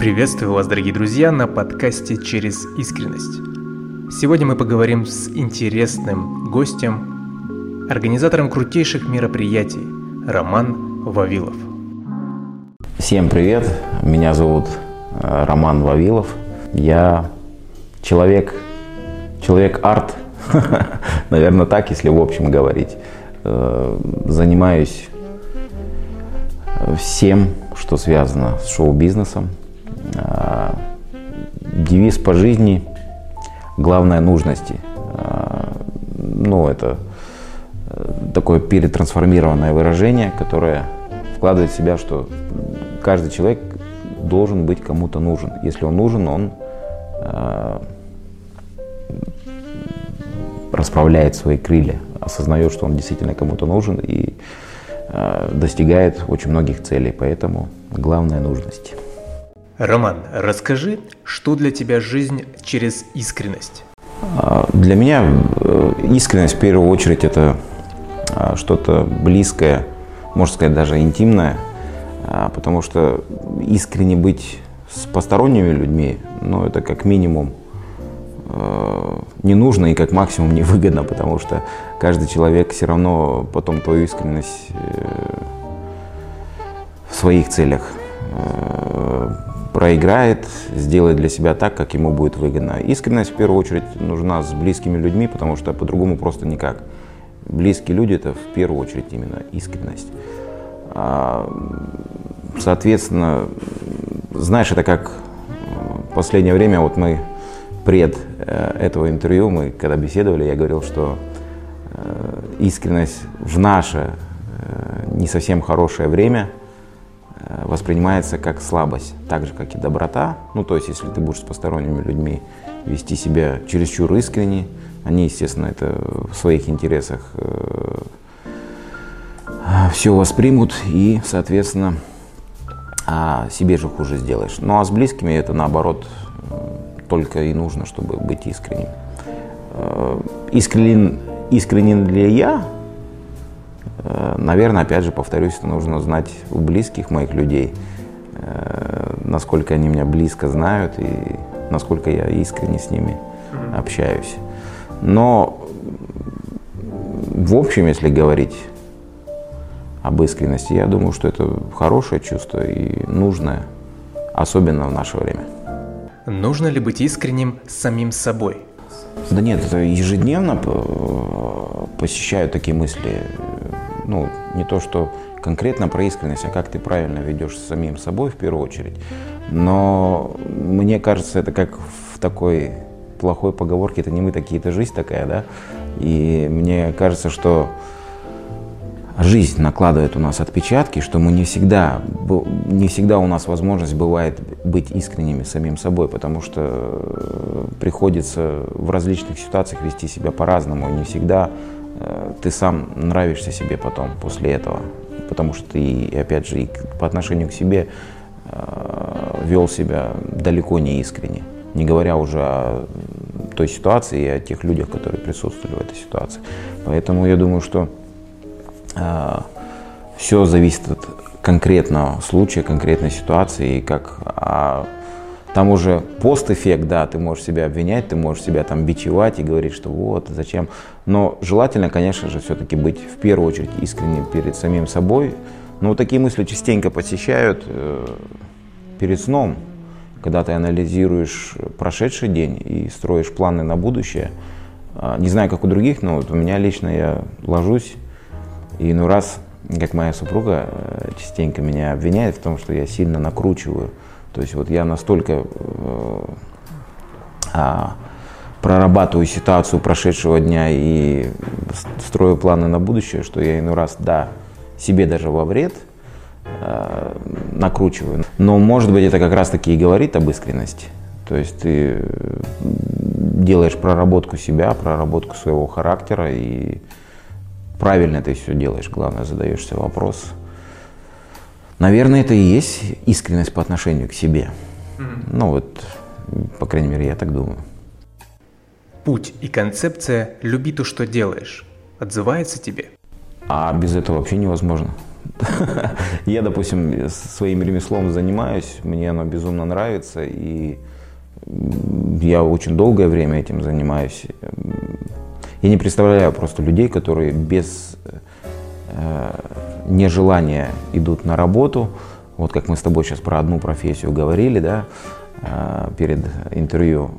Приветствую вас, дорогие друзья, на подкасте «Через искренность». Сегодня мы поговорим с интересным гостем, организатором крутейших мероприятий, Роман Вавилов. Всем привет, меня зовут э, Роман Вавилов. Я человек, человек арт, наверное так, если в общем говорить. Э, занимаюсь всем, что связано с шоу-бизнесом. Девиз по жизни – главное нужности. А, ну, это э, такое перетрансформированное выражение, которое вкладывает в себя, что каждый человек должен быть кому-то нужен. Если он нужен, он а, расправляет свои крылья, осознает, что он действительно кому-то нужен и Э, достигает очень многих целей. Поэтому главная нужность. Роман, расскажи, что для тебя жизнь через искренность? А, для меня э, искренность в первую очередь это а, что-то близкое, можно сказать даже интимное, а, потому что искренне быть с посторонними людьми, ну это как минимум Э, не нужно и как максимум невыгодно, потому что каждый человек все равно потом твою искренность э, в своих целях проиграет, сделает для себя так, как ему будет выгодно. Искренность в первую очередь нужна с близкими людьми, потому что по-другому просто никак. Близкие люди это в первую очередь именно искренность. А, соответственно, знаешь, это как в последнее время вот мы пред э, этого интервью, мы когда беседовали, я говорил, что э, искренность в наше э, не совсем хорошее время воспринимается как слабость, так же, как и доброта. Ну, то есть, если ты будешь с посторонними людьми вести себя чересчур искренне, они, естественно, это в своих интересах все воспримут и, соответственно, а себе же хуже сделаешь. Ну а с близкими это наоборот только и нужно, чтобы быть искренним. Э, искренен, искренен ли я? Э, наверное, опять же, повторюсь, это нужно знать у близких моих людей, э, насколько они меня близко знают и насколько я искренне с ними общаюсь. Но в общем, если говорить об искренности, я думаю, что это хорошее чувство и нужное, особенно в наше время. Нужно ли быть искренним с самим собой? Да нет, это ежедневно э, посещаю такие мысли. Ну, не то, что конкретно про искренность, а как ты правильно ведешь с самим собой в первую очередь. Но мне кажется, это как в такой плохой поговорке, это не мы такие, это жизнь такая, да. И мне кажется, что жизнь накладывает у нас отпечатки, что мы не всегда, не всегда у нас возможность бывает быть искренними самим собой, потому что э, приходится в различных ситуациях вести себя по-разному, не всегда ты сам нравишься себе потом после этого, потому что ты, опять же, и по отношению к себе э, вел себя далеко не искренне, не говоря уже о той ситуации и о тех людях, которые присутствовали в этой ситуации. Поэтому я думаю, что а, Все зависит от конкретного случая, конкретной ситуации, и как а, там уже постэффект, да, ты можешь себя обвинять, ты можешь себя там бичевать и говорить, что вот, зачем. Но желательно, конечно же, все-таки быть в первую очередь искренним перед самим собой. Но вот такие мысли частенько посещают э, перед сном, когда ты анализируешь прошедший день и строишь планы на будущее. Э, не знаю, как у других, но вот у меня лично я ложусь и ну раз, как моя супруга э, частенько меня обвиняет в том, что я сильно накручиваю. То есть вот я настолько э, а, прорабатываю ситуацию прошедшего дня и строю планы на будущее, что я иной раз, да, себе даже во вред э, накручиваю. Но может быть это как раз таки и говорит об искренности. То есть ты делаешь проработку себя, проработку своего характера и правильно ты все делаешь, главное, задаешься вопрос. Наверное, это и есть искренность по отношению к себе. Mm-hmm. Ну вот, по крайней мере, я так думаю. Путь и концепция «люби то, что делаешь» отзывается тебе? А без этого вообще невозможно. Я, допустим, своим ремеслом занимаюсь, мне оно безумно нравится, и я очень долгое время этим занимаюсь. Я не представляю просто людей, которые без э, нежелания идут на работу. Вот как мы с тобой сейчас про одну профессию говорили, да, э, перед интервью.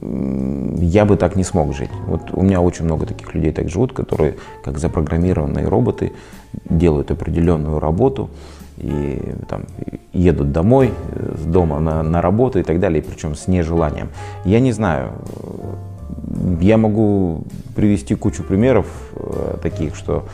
Я бы так не смог жить. Вот у меня очень много таких людей так живут, которые, как запрограммированные роботы, делают определенную работу и там, едут домой, с дома на, на работу и так далее, причем с нежеланием. Я не знаю, я могу привести кучу примеров э, таких, что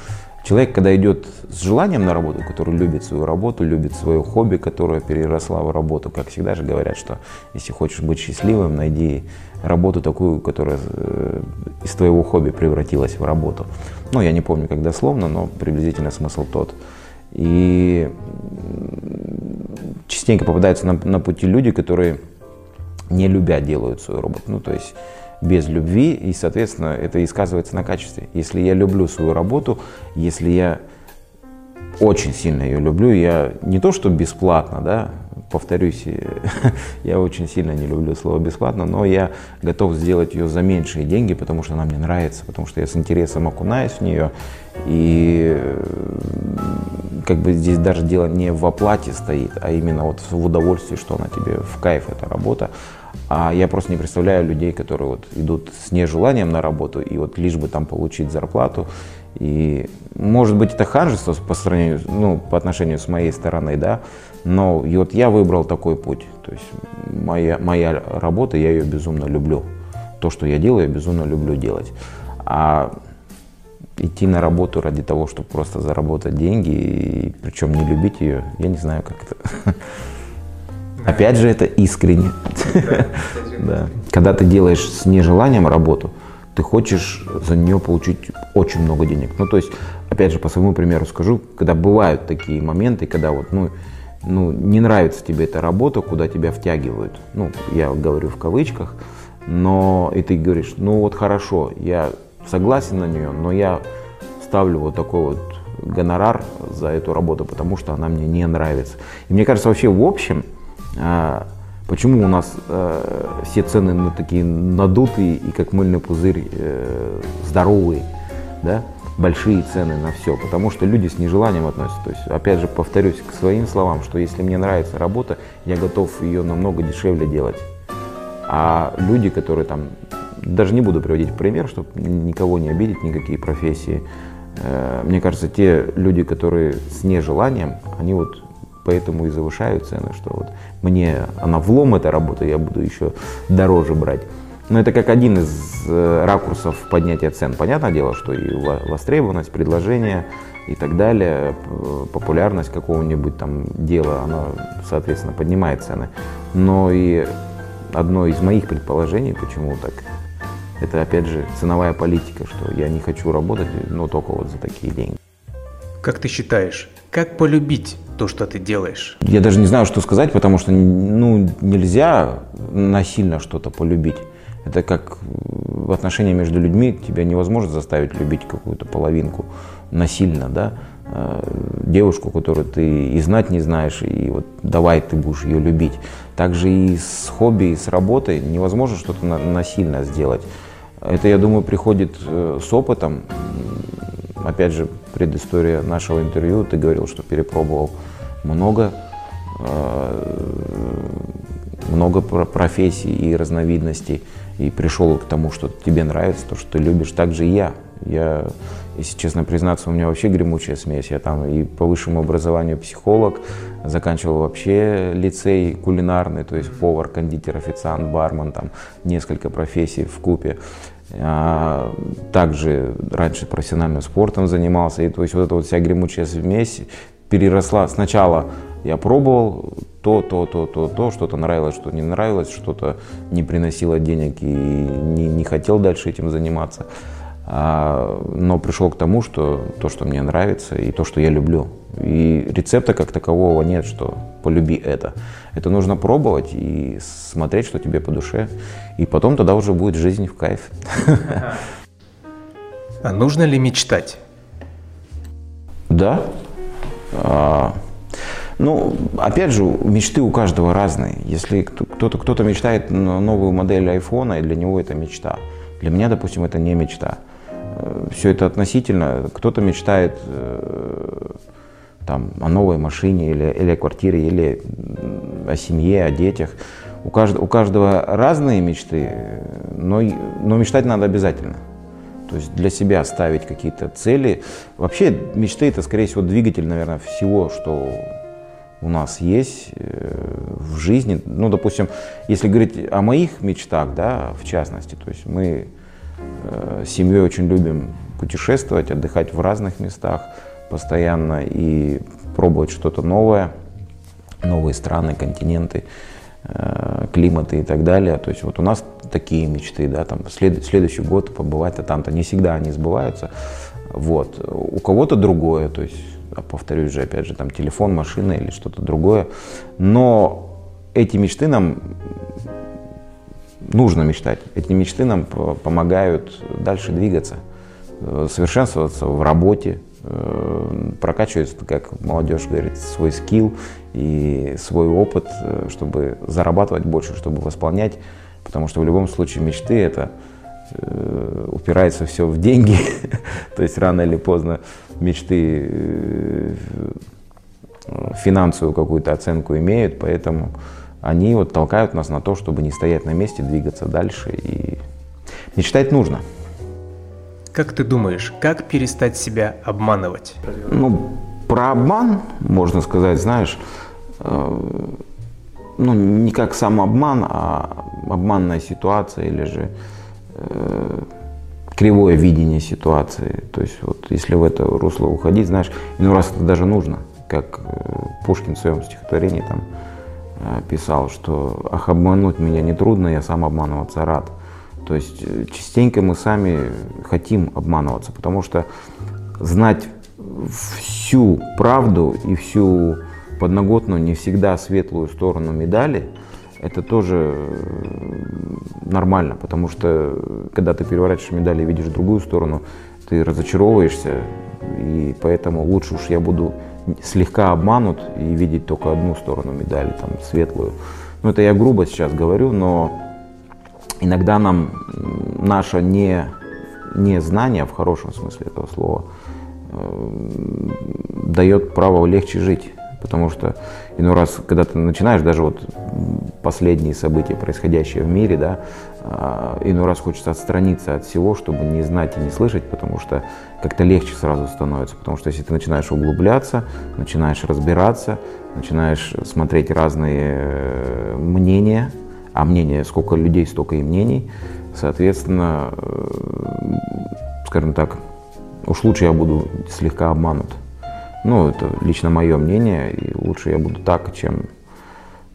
человек, когда идет с желанием на работу, который любит свою работу, любит свое хобби, которое переросла в работу, как всегда же говорят, что если хочешь быть счастливым, найди работу такую, которая э, из твоего хобби превратилась в работу. Ну, я не помню, как дословно, но приблизительно смысл тот. И частенько попадаются на, на пути люди, которые не любя делают свою работу. Ну, то есть без любви, и, соответственно, это и сказывается на качестве. Если я люблю свою работу, если я очень сильно ее люблю, я не то что бесплатно, да, повторюсь, я очень сильно не люблю слово бесплатно, но я готов сделать ее за меньшие деньги, потому что она мне нравится, потому что я с интересом окунаюсь в нее, и как бы здесь даже дело не в оплате стоит, а именно вот в удовольствии, что она тебе в кайф эта работа. А я просто не представляю людей, которые вот идут с нежеланием на работу и вот лишь бы там получить зарплату. И может быть это ханжество по сравнению, ну, по отношению с моей стороны, да, но и вот я выбрал такой путь. То есть моя, моя работа, я ее безумно люблю. То, что я делаю, я безумно люблю делать. А идти на работу ради того, чтобы просто заработать деньги, и причем не любить ее, я не знаю, как это. Опять же, это искренне. Да. Когда ты делаешь с нежеланием работу, ты хочешь за нее получить очень много денег. Ну, то есть, опять же, по своему примеру скажу, когда бывают такие моменты, когда вот, ну, ну, не нравится тебе эта работа, куда тебя втягивают. Ну, я говорю в кавычках, но и ты говоришь, ну вот хорошо, я согласен на нее, но я ставлю вот такой вот гонорар за эту работу, потому что она мне не нравится. И мне кажется, вообще в общем, почему у нас э, все цены ну, такие надутые и как мыльный пузырь э, здоровые, да? большие цены на все, потому что люди с нежеланием относятся. То есть, опять же, повторюсь к своим словам, что если мне нравится работа, я готов ее намного дешевле делать. А люди, которые там, даже не буду приводить пример, чтобы никого не обидеть, никакие профессии, э, мне кажется, те люди, которые с нежеланием, они вот поэтому и завышают цены, что вот мне она влом эта работа, я буду еще дороже брать. Но это как один из э, ракурсов поднятия цен. Понятное дело, что и востребованность, предложение и так далее, популярность какого-нибудь там дела, она, соответственно, поднимает цены. Но и одно из моих предположений, почему так, это опять же ценовая политика, что я не хочу работать, но только вот за такие деньги. Как ты считаешь, как полюбить то, что ты делаешь? Я даже не знаю, что сказать, потому что ну, нельзя насильно что-то полюбить. Это как в отношении между людьми тебя невозможно заставить любить какую-то половинку насильно, да, э, девушку, которую ты и знать не знаешь, и вот давай ты будешь ее любить. Также и с хобби, и с работой невозможно что-то насильно сделать. Это, я думаю, приходит э, с опытом. Опять же, предыстория нашего интервью, ты говорил, что перепробовал много, э, много профессий и разновидностей и пришел к тому, что тебе нравится, то, что ты любишь, так же и я. Я, если честно признаться, у меня вообще гремучая смесь. Я там и по высшему образованию психолог, заканчивал вообще лицей кулинарный, то есть повар, кондитер, официант, бармен, там несколько профессий в купе. А, также раньше профессиональным спортом занимался, и то есть вот эта вот вся гремучая смесь переросла сначала я пробовал то, то, то, то, то, что-то нравилось, что не нравилось, что-то не приносило денег и не, не хотел дальше этим заниматься. А, но пришел к тому, что то, что мне нравится и то, что я люблю. И рецепта как такового нет, что полюби это. Это нужно пробовать и смотреть, что тебе по душе. И потом тогда уже будет жизнь в кайф. А нужно ли мечтать? Да, А, ну, опять же, мечты у каждого разные. Если кто-то кто мечтает новую модель айфона, и для него это мечта. Для меня, допустим, это не мечта. Э, Все это относительно. Кто-то мечтает э, там, о новой машине или, или о квартире, или о семье, о детях. У каждого, у каждого разные мечты, но, но мечтать надо обязательно. То есть для себя ставить какие-то цели. Вообще мечты это, скорее всего, двигатель, наверное, всего, что у нас есть э, в жизни. Ну, допустим, если говорить о моих мечтах, да, в частности, то есть мы э, с семьей очень любим путешествовать, отдыхать в разных местах постоянно и пробовать что-то новое, новые страны, континенты, э, климаты и так далее. То есть вот у нас такие мечты, да, там след, следующий год побывать-то там-то. Не всегда они сбываются. Вот. У кого-то другое, то есть а повторюсь же, опять же, там телефон, машина или что-то другое. Но эти мечты нам нужно мечтать. Эти мечты нам помогают дальше двигаться, э, совершенствоваться в работе, прокачивать, как молодежь говорит, свой скилл и свой опыт, э, чтобы зарабатывать больше, чтобы восполнять. Потому что в любом случае мечты это Э, упирается все в деньги, то есть рано или поздно мечты э, финансовую какую-то оценку имеют, поэтому они вот толкают нас на то, чтобы не стоять на месте, двигаться дальше и мечтать нужно. Как ты думаешь, как перестать себя обманывать? Ну, про обман можно сказать, знаешь, э, ну, не как сам обман, а обманная ситуация или же Э, кривое видение ситуации. То есть вот если в это русло уходить, знаешь, иной раз это даже нужно. Как э, Пушкин в своем стихотворении там э, писал, что «Ах, обмануть меня нетрудно, я сам обманываться рад». То есть частенько мы сами хотим обманываться, потому что знать всю правду и всю подноготную, не всегда светлую сторону медали – это тоже нормально, потому что когда ты переворачиваешь медаль и видишь другую сторону, ты разочаровываешься, и поэтому лучше уж я буду слегка обманут и видеть только одну сторону медали, там, светлую. Ну, это я грубо сейчас говорю, но иногда нам наше не, не знание, в хорошем смысле этого слова, э, дает право легче жить. Потому что иной раз, когда ты начинаешь, даже вот последние события, происходящие в мире, да, а, иной раз хочется отстраниться от всего, чтобы не знать и не слышать, потому что как-то легче сразу становится. Потому что если ты начинаешь углубляться, начинаешь разбираться, начинаешь смотреть разные э, мнения, а мнения, сколько людей, столько и мнений, соответственно, э, скажем так, уж лучше я буду слегка обманут. Ну, это лично мое мнение, и лучше я буду так, чем,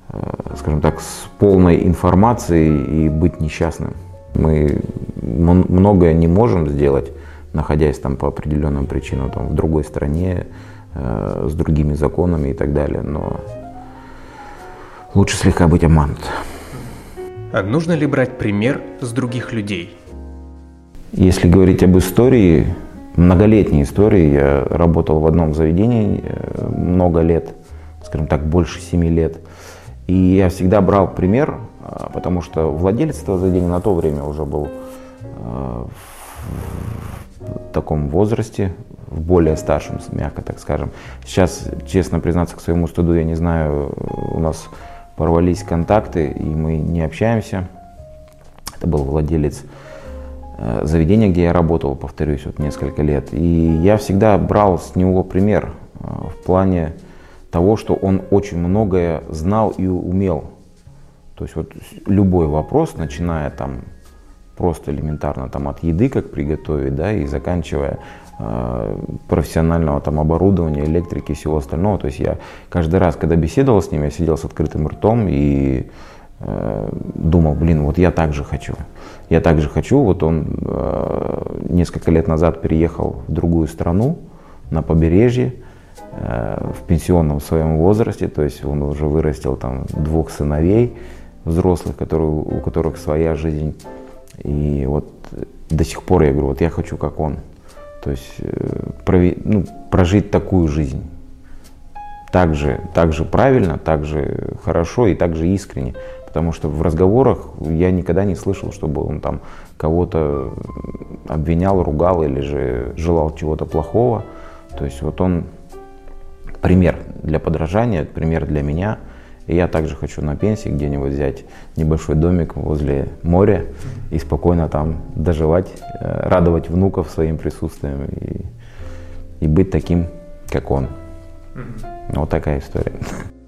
э, скажем так, с полной информацией и быть несчастным. Мы многое не можем сделать, находясь там по определенным причинам, там, в другой стране, э, с другими законами и так далее, но лучше слегка быть обманут. А нужно ли брать пример с других людей? Если говорить об истории, многолетней истории. Я работал в одном заведении э, много лет, скажем так, больше семи лет. И я всегда брал пример, а, потому что владелец этого заведения на то время уже был э, в таком возрасте, в более старшем, мягко так скажем. Сейчас, честно признаться, к своему стыду, я не знаю, у нас порвались контакты, и мы не общаемся. Это был владелец Э, заведение, где я работал, повторюсь, вот несколько лет. И я всегда брал с него пример э, в плане того, что он очень многое знал и умел. То есть вот любой вопрос, начиная там просто элементарно там от еды, как приготовить, да, и заканчивая э, профессионального там оборудования, электрики и всего остального. То есть я каждый раз, когда беседовал с ним, я сидел с открытым ртом и э, думал, блин, вот я так же хочу. Я также хочу, вот он э, несколько лет назад переехал в другую страну, на побережье, э, в пенсионном своем возрасте, то есть он уже вырастил там двух сыновей взрослых, которые, у которых своя жизнь. И вот до сих пор я говорю, вот я хочу как он. То есть э, прови, ну, прожить такую жизнь. так же, так же правильно, так же хорошо и так же искренне. Потому что в разговорах я никогда не слышал, чтобы он там кого-то обвинял, ругал или же желал чего-то плохого. То есть вот он пример для подражания, пример для меня. И я также хочу на пенсии где-нибудь взять небольшой домик возле моря и спокойно там доживать, э, радовать внуков своим присутствием и, и быть таким, как он. Вот такая история.